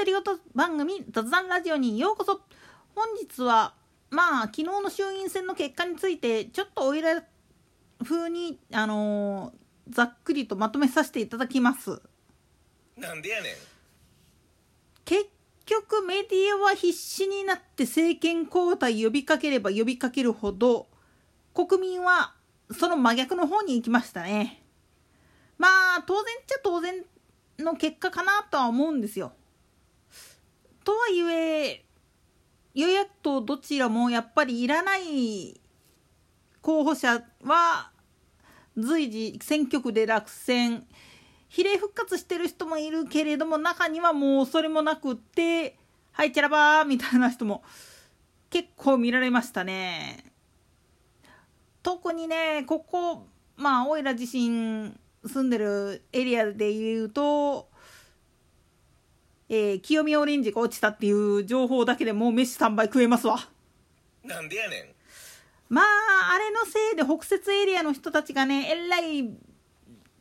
独り言番組雑談ラジオにようこそ。本日はまあ昨日の衆院選の結果についてちょっとおいら風にあのー、ざっくりとまとめさせていただきます。なんでやねん。結局メディアは必死になって政権交代呼びかければ呼びかけるほど国民はその真逆の方に行きましたね。まあ当然っちゃ当然の結果かなとは思うんですよ。とはいえ与野党どちらもやっぱりいらない候補者は随時選挙区で落選比例復活してる人もいるけれども中にはもうそれもなくってはいちゃらばーみたいな人も結構見られましたね。特にねここまあおいら自身住んでるエリアで言うと、えー、清見オレンジが落ちたっていう情報だけでもう飯3杯食えますわ。なんでやねん。まあ、あれのせいで北摂エリアの人たちがね、えらい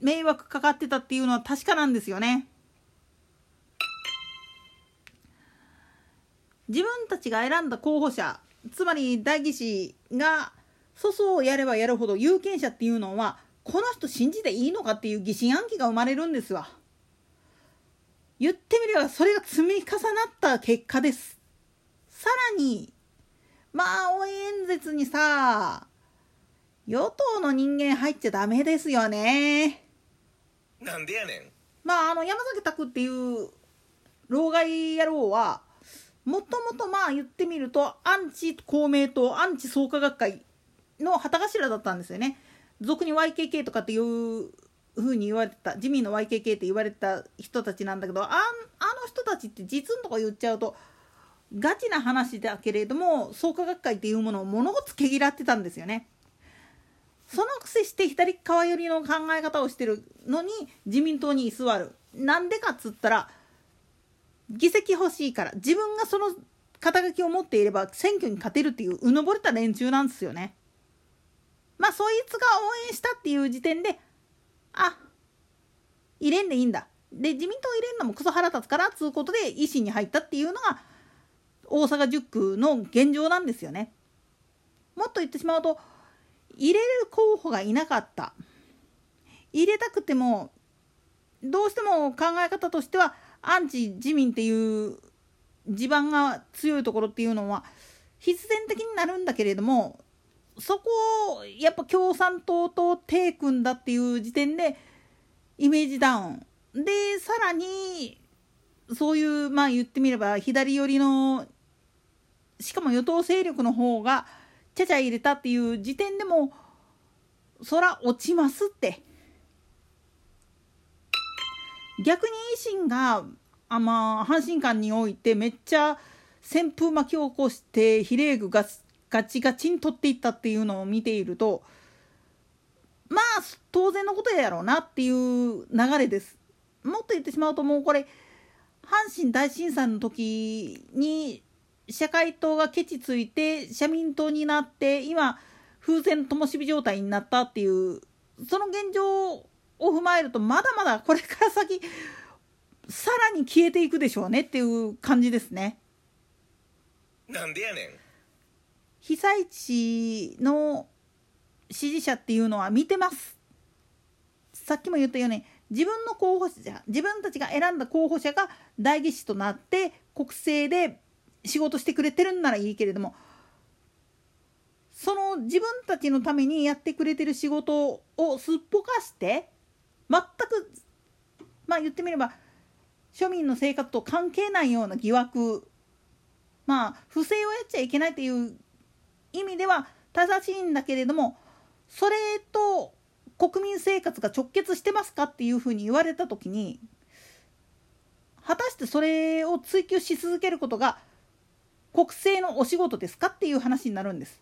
迷惑かかってたっていうのは確かなんですよね。自分たちが選んだ候補者、つまり代議士が粗相をやればやるほど有権者っていうのはこの人信じていいのかっていう疑心暗鬼が生まれるんですわ。言ってみればそれが積み重なった結果です。さらに、まあ応援演説にさ、与党の人間入っちゃダメですよね。なんでやねん。まああの山崎拓っていう老害野郎は、もともとまあ言ってみるとアンチ公明党アンチ創価学会の旗頭だったんですよね。俗に YKK とかっていう風に言われた自民の YKK って言われた人たちなんだけどああの人たちって実のとこ言っちゃうとガチな話だけれども創価学会っていうものを物事毛嫌ってたんですよね。そのくせして左側寄りの考え方をしてるのに自民党に居座る。なんでかっつったら議席欲しいから自分がその肩書きを持っていれば選挙に勝てるっていううぬぼれた連中なんですよね。まあそいつが応援したっていう時点であ入れんでいいんだで自民党入れんのもクソ腹立つからっつうことで維新に入ったっていうのが大阪10区の現状なんですよね。もっと言ってしまうと入れる候補がいなかった入れたくてもどうしても考え方としてはアンチ自民っていう地盤が強いところっていうのは必然的になるんだけれどもそこをやっぱ共産党と手組んだっていう時点でイメージダウン。でさらにそういうまあ言ってみれば左寄りのしかも与党勢力の方がちゃちゃ入れたっていう時点でもそら落ちますって。逆に維新があまあ阪神間においてめっちゃ旋風巻き起こして比例区がガチガチに取っていったっていうのを見ているとまあ当然のことやろうなっていう流れです。もっと言ってしまうともうこれ阪神大震災の時に社会党がケチついて社民党になって今風船灯火状態になったっていうその現状を踏まえるとまだまだこれから先さらに消えていくでしょうねっていう感じですね。なんでやねん。被災地の支持者っていうのは見てます。さっきも言ったように自分の候補者自分たちが選んだ候補者が代議士となって国政で仕事してくれてるんならいいけれどもその自分たちのためにやってくれてる仕事をすっぽかして全くまあ言ってみれば庶民の生活と関係ないような疑惑まあ不正をやっちゃいけないっていう意味では正しいんだけれどもそれと国民生活が直結してますかっていうふうに言われた時に果たしてそれを追求し続けることが国政のお仕事ですかっていう話になるんです。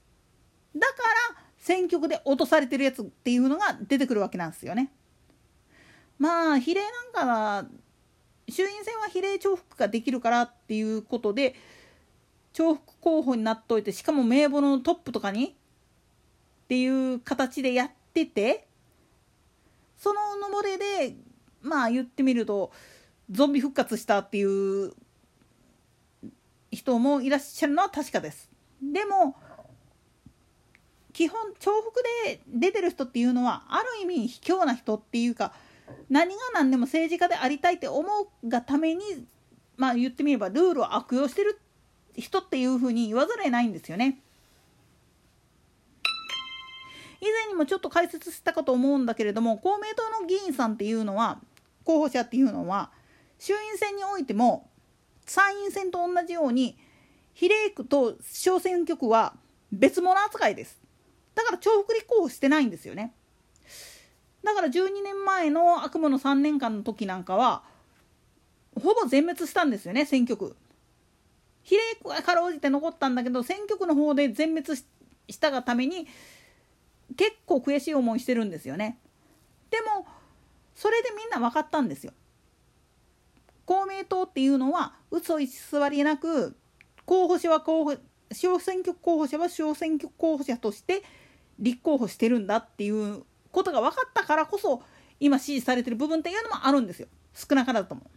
だから選挙区で落とされてるやつっていうのが出てくるわけなんですよね。まあ比例なんかは衆院選は比例重複ができるからっていうことで重複候補になっといてしかも名簿のトップとかに？っていう形でやっててそののぼれでまあ言ってみるとゾンビ復活したっていう人もいらっしゃるのは確かです。でも基本重複で出てる人っていうのはある意味卑怯な人っていうか何が何でも政治家でありたいって思うがためにまあ言ってみればルールを悪用してる人っていうふうに言わざるを得ないんですよね。以前にもちょっと解説したかと思うんだけれども公明党の議員さんっていうのは候補者っていうのは衆院選においても参院選と同じように比例区と小選挙区は別物扱いです。だから重複立候補してないんですよね。だから12年前の悪夢の3年間の時なんかはほぼ全滅したんですよね選挙区。比例区はかろうじて残ったんだけど選挙区の方で全滅したがために結構悔しい思いしてるんですよね。でもそれでみんな分かったんですよ。公明党っていうのは嘘偽りなく候補者は候補小選挙区候補者は小選挙区候補者として立候補してるんだっていうことが分かったからこそ今支持されてる部分っていうのもあるんですよ。少なからずとも。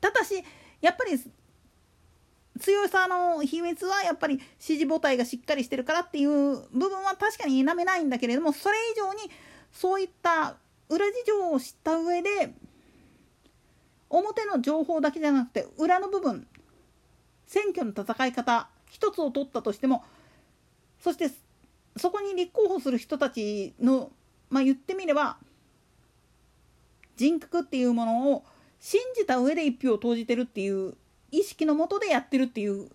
ただしやっぱり強さの秘密はやっぱり支持母体がしっかりしてるからっていう部分は確かに否めないんだけれどもそれ以上にそういった裏事情を知った上で表の情報だけじゃなくて裏の部分選挙の戦い方一つを取ったとしてもそしてそこに立候補する人たちのまあ言ってみれば人格っていうものを信じた上で一票を投じてるっていう意識のもとでやってるっていう。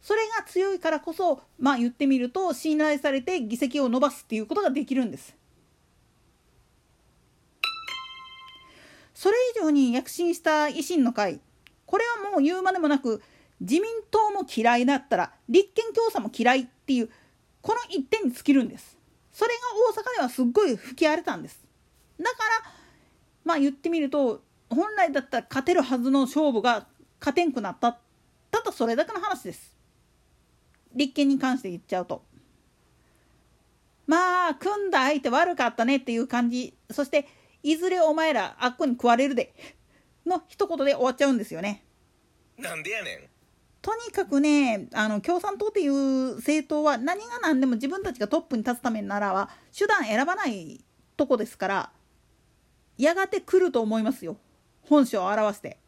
それが強いからこそまあ言ってみると信頼されて議席を伸ばすっていうことができるんです。それ以上に躍進した維新の会。これはもう言うまでもなく自民党も嫌いだったら立憲共産も嫌いっていうこの一点に尽きるんです。それが大阪ではすっごい吹き荒れたんです。だからまあ言ってみると本来だったら勝てるはずの勝負が勝てんくなった。ただそれだけの話です。立憲に関して言っちゃうと。まあ組んだ相手悪かったねっていう感じ。そしていずれお前らあっこに食われるで。の一言で終わっちゃうんですよね。なんでやねん。とにかくねあの共産党っていう政党は何が何でも自分たちがトップに立つためならは手段選ばないとこですからやがて来ると思いますよ。本性を表して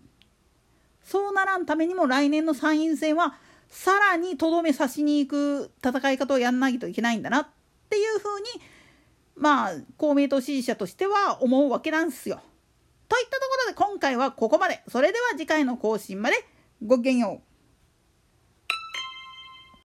そうならんためにも来年の参院選はさらにとどめ刺しに行く戦い方をやんないといけないんだなっていうふうにまあ公明党支持者としては思うわけなんですよ。といったところで今回はここまで。それでは次回の更新までごきげんよう。